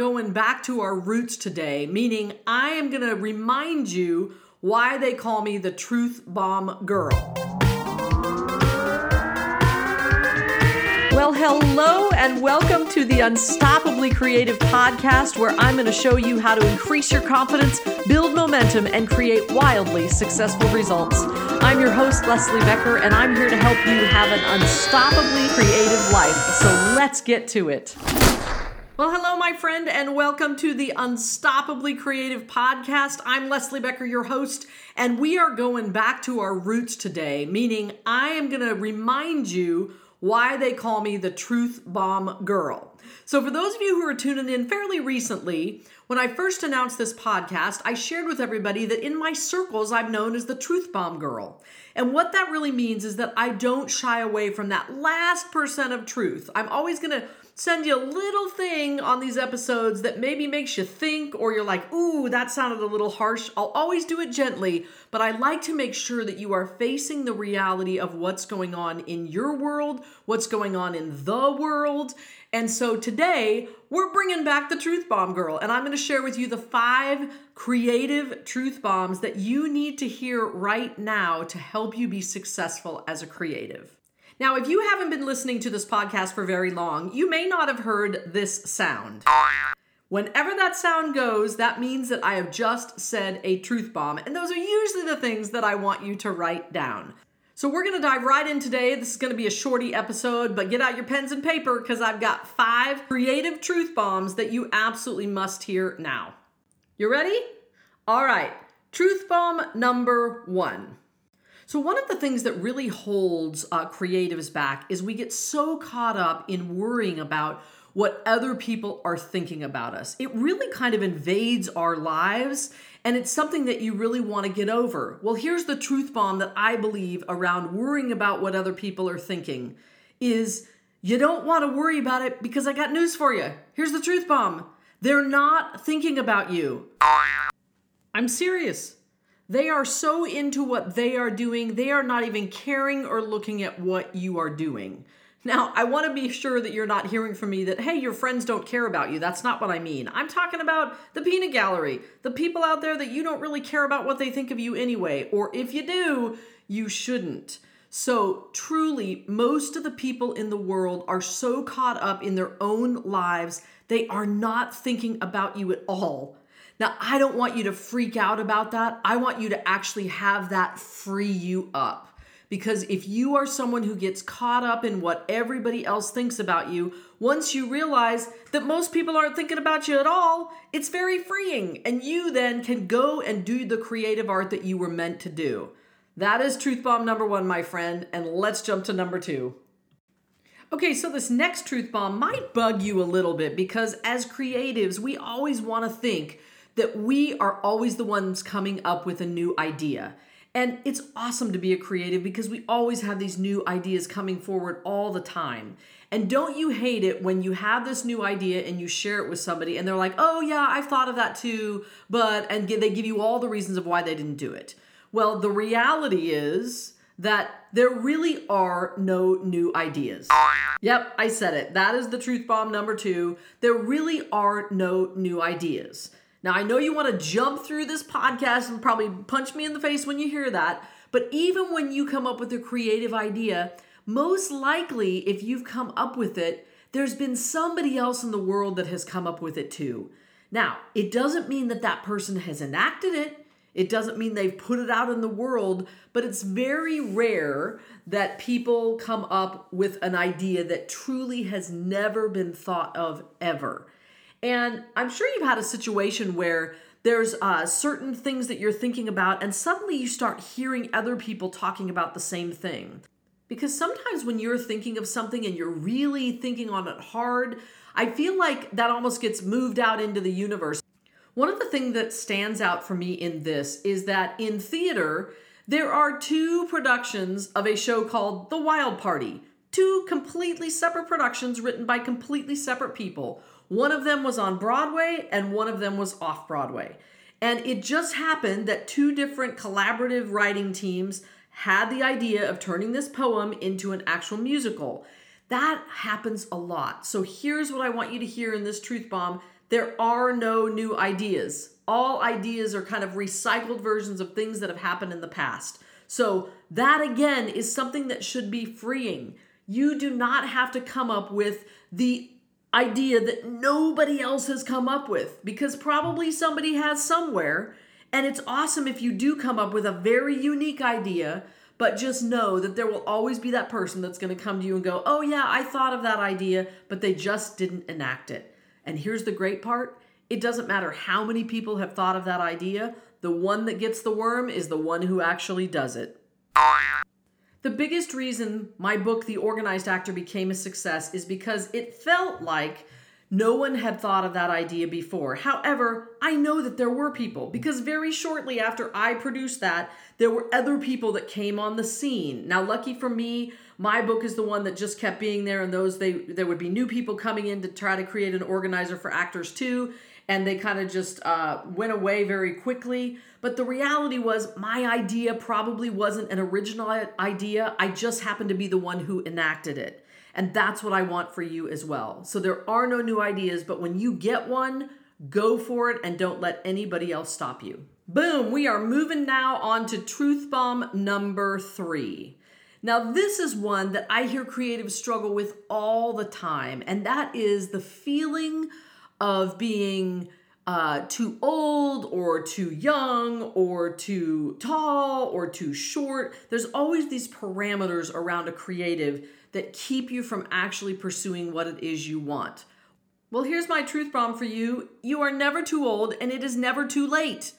going back to our roots today, meaning I am going to remind you why they call me the Truth Bomb Girl. Well, hello and welcome to the Unstoppably Creative podcast, where I'm going to show you how to increase your confidence, build momentum, and create wildly successful results. I'm your host, Leslie Becker, and I'm here to help you have an unstoppably creative life. So let's get to it. Well, hello, my friend, and welcome to the Unstoppably Creative Podcast. I'm Leslie Becker, your host, and we are going back to our roots today, meaning I am going to remind you why they call me the Truth Bomb Girl. So, for those of you who are tuning in fairly recently, when I first announced this podcast, I shared with everybody that in my circles, I'm known as the Truth Bomb Girl. And what that really means is that I don't shy away from that last percent of truth. I'm always going to send you a little thing on these episodes that maybe makes you think or you're like, ooh, that sounded a little harsh. I'll always do it gently, but I like to make sure that you are facing the reality of what's going on in your world, what's going on in the world. And so today, we're bringing back the Truth Bomb Girl, and I'm to share with you the five creative truth bombs that you need to hear right now to help you be successful as a creative. Now, if you haven't been listening to this podcast for very long, you may not have heard this sound. Whenever that sound goes, that means that I have just said a truth bomb, and those are usually the things that I want you to write down. So we're gonna dive right in today. This is gonna be a shorty episode, but get out your pens and paper because I've got five creative truth bombs that you absolutely must hear now. You ready? All right, truth bomb number one. So, one of the things that really holds uh, creatives back is we get so caught up in worrying about what other people are thinking about us. It really kind of invades our lives, and it's something that you really want to get over. Well, here's the truth bomb that I believe around worrying about what other people are thinking is you don't want to worry about it because I got news for you. Here's the truth bomb. They're not thinking about you. I'm serious. They are so into what they are doing, they are not even caring or looking at what you are doing. Now, I want to be sure that you're not hearing from me that, hey, your friends don't care about you. That's not what I mean. I'm talking about the peanut gallery, the people out there that you don't really care about what they think of you anyway. Or if you do, you shouldn't. So, truly, most of the people in the world are so caught up in their own lives, they are not thinking about you at all. Now, I don't want you to freak out about that. I want you to actually have that free you up. Because if you are someone who gets caught up in what everybody else thinks about you, once you realize that most people aren't thinking about you at all, it's very freeing. And you then can go and do the creative art that you were meant to do. That is truth bomb number one, my friend. And let's jump to number two. Okay, so this next truth bomb might bug you a little bit because as creatives, we always want to think that we are always the ones coming up with a new idea. And it's awesome to be a creative because we always have these new ideas coming forward all the time. And don't you hate it when you have this new idea and you share it with somebody and they're like, oh, yeah, I've thought of that too, but, and they give you all the reasons of why they didn't do it. Well, the reality is that there really are no new ideas. Yep, I said it. That is the truth bomb number two. There really are no new ideas. Now, I know you want to jump through this podcast and probably punch me in the face when you hear that, but even when you come up with a creative idea, most likely, if you've come up with it, there's been somebody else in the world that has come up with it too. Now, it doesn't mean that that person has enacted it. It doesn't mean they've put it out in the world, but it's very rare that people come up with an idea that truly has never been thought of ever. And I'm sure you've had a situation where there's uh, certain things that you're thinking about, and suddenly you start hearing other people talking about the same thing. Because sometimes when you're thinking of something and you're really thinking on it hard, I feel like that almost gets moved out into the universe. One of the things that stands out for me in this is that in theater, there are two productions of a show called The Wild Party. Two completely separate productions written by completely separate people. One of them was on Broadway and one of them was off Broadway. And it just happened that two different collaborative writing teams had the idea of turning this poem into an actual musical. That happens a lot. So here's what I want you to hear in this truth bomb There are no new ideas. All ideas are kind of recycled versions of things that have happened in the past. So, that again is something that should be freeing. You do not have to come up with the idea that nobody else has come up with because probably somebody has somewhere. And it's awesome if you do come up with a very unique idea, but just know that there will always be that person that's going to come to you and go, Oh, yeah, I thought of that idea, but they just didn't enact it. And here's the great part it doesn't matter how many people have thought of that idea, the one that gets the worm is the one who actually does it. The biggest reason my book, The Organized Actor, became a success is because it felt like no one had thought of that idea before. However, I know that there were people because very shortly after I produced that, there were other people that came on the scene. Now, lucky for me, my book is the one that just kept being there, and those they there would be new people coming in to try to create an organizer for actors too and they kind of just uh, went away very quickly. But the reality was, my idea probably wasn't an original idea. I just happened to be the one who enacted it. And that's what I want for you as well. So there are no new ideas, but when you get one, go for it and don't let anybody else stop you. Boom, we are moving now on to truth bomb number three. Now, this is one that I hear creatives struggle with all the time, and that is the feeling of being uh, too old or too young or too tall or too short. There's always these parameters around a creative that keep you from actually pursuing what it is you want. Well, here's my truth bomb for you you are never too old and it is never too late.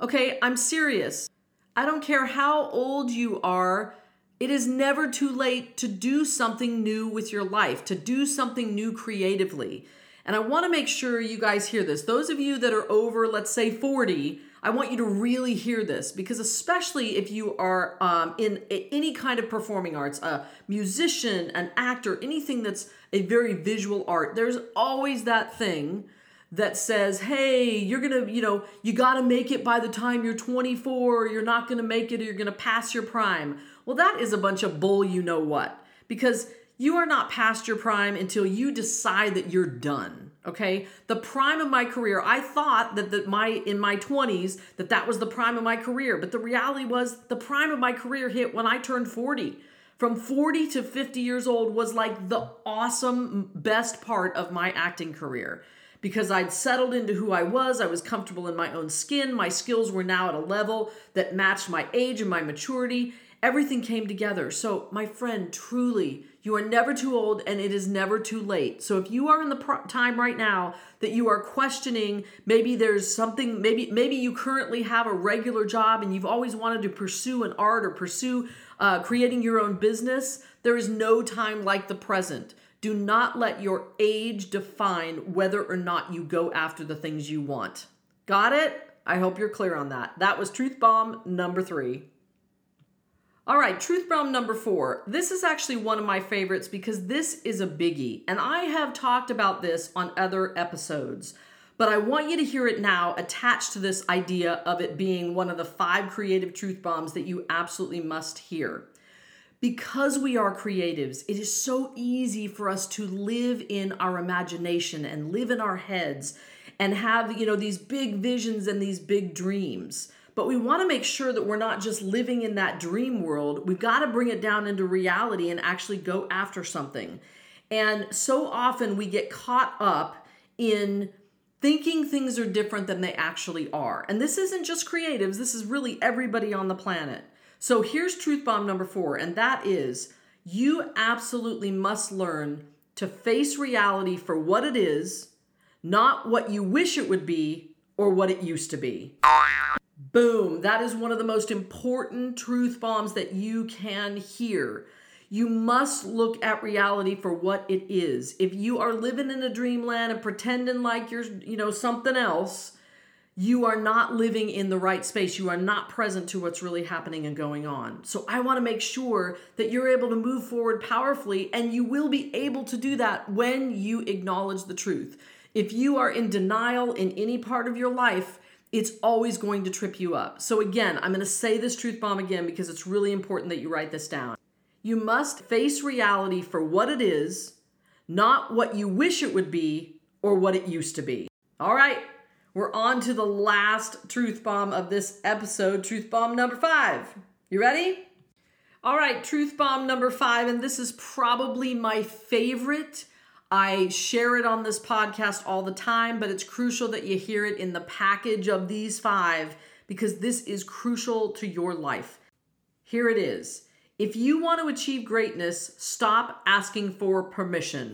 Okay, I'm serious. I don't care how old you are. It is never too late to do something new with your life, to do something new creatively. And I want to make sure you guys hear this. Those of you that are over, let's say 40, I want you to really hear this because, especially if you are um, in any kind of performing arts, a musician, an actor, anything that's a very visual art, there's always that thing that says, hey, you're gonna, you know, you gotta make it by the time you're 24, you're not gonna make it, or you're gonna pass your prime. Well, that is a bunch of bull, you know what? Because you are not past your prime until you decide that you're done okay the prime of my career i thought that that my in my 20s that that was the prime of my career but the reality was the prime of my career hit when i turned 40 from 40 to 50 years old was like the awesome best part of my acting career because I'd settled into who I was. I was comfortable in my own skin. My skills were now at a level that matched my age and my maturity. Everything came together. So, my friend, truly, you are never too old and it is never too late. So if you are in the pro- time right now that you are questioning, maybe there's something, maybe maybe you currently have a regular job and you've always wanted to pursue an art or pursue uh, creating your own business, there is no time like the present. Do not let your age define whether or not you go after the things you want. Got it? I hope you're clear on that. That was Truth Bomb number three. All right, truth bomb number four. This is actually one of my favorites because this is a biggie, and I have talked about this on other episodes. But I want you to hear it now attached to this idea of it being one of the five creative truth bombs that you absolutely must hear. Because we are creatives, it is so easy for us to live in our imagination and live in our heads and have, you know, these big visions and these big dreams. But we want to make sure that we're not just living in that dream world. We've got to bring it down into reality and actually go after something. And so often we get caught up in thinking things are different than they actually are. And this isn't just creatives, this is really everybody on the planet. So here's truth bomb number four, and that is you absolutely must learn to face reality for what it is, not what you wish it would be or what it used to be. Boom. That is one of the most important truth bombs that you can hear. You must look at reality for what it is. If you are living in a dreamland and pretending like you're, you know, something else, you are not living in the right space. You are not present to what's really happening and going on. So I want to make sure that you're able to move forward powerfully, and you will be able to do that when you acknowledge the truth. If you are in denial in any part of your life, it's always going to trip you up. So, again, I'm going to say this truth bomb again because it's really important that you write this down. You must face reality for what it is, not what you wish it would be or what it used to be. All right, we're on to the last truth bomb of this episode, truth bomb number five. You ready? All right, truth bomb number five, and this is probably my favorite. I share it on this podcast all the time, but it's crucial that you hear it in the package of these five because this is crucial to your life. Here it is. If you want to achieve greatness, stop asking for permission.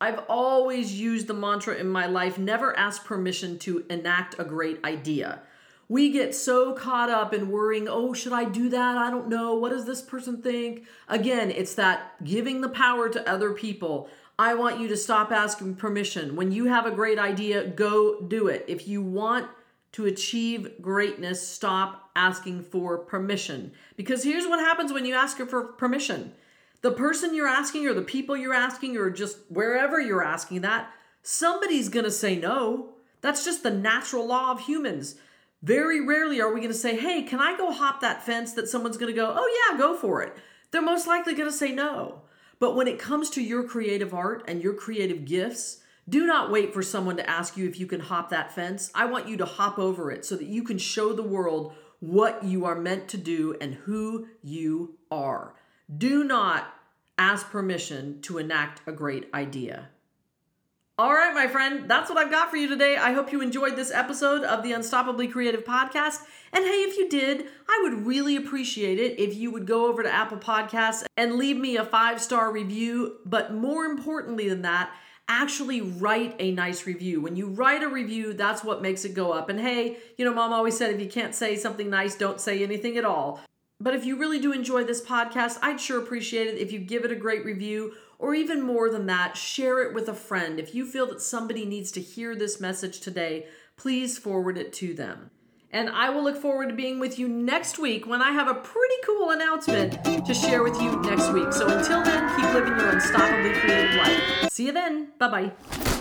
I've always used the mantra in my life never ask permission to enact a great idea. We get so caught up in worrying, oh, should I do that? I don't know. What does this person think? Again, it's that giving the power to other people. I want you to stop asking permission. When you have a great idea, go do it. If you want to achieve greatness, stop asking for permission. Because here's what happens when you ask for permission the person you're asking, or the people you're asking, or just wherever you're asking that, somebody's to say no. That's just the natural law of humans. Very rarely are we to say, hey, can I go hop that fence that someone's to go, oh, yeah, go for it. They're most likely to say no. But when it comes to your creative art and your creative gifts, do not wait for someone to ask you if you can hop that fence. I want you to hop over it so that you can show the world what you are meant to do and who you are. Do not ask permission to enact a great idea. All right, my friend, that's what I've got for you today. I hope you enjoyed this episode of the Unstoppably Creative Podcast. And hey, if you did, I would really appreciate it if you would go over to Apple Podcasts and leave me a five star review. But more importantly than that, actually write a nice review. When you write a review, that's what makes it go up. And hey, you know, mom always said if you can't say something nice, don't say anything at all. But if you really do enjoy this podcast, I'd sure appreciate it if you give it a great review, or even more than that, share it with a friend. If you feel that somebody needs to hear this message today, please forward it to them. And I will look forward to being with you next week when I have a pretty cool announcement to share with you next week. So until then, keep living your unstoppably creative life. See you then. Bye bye.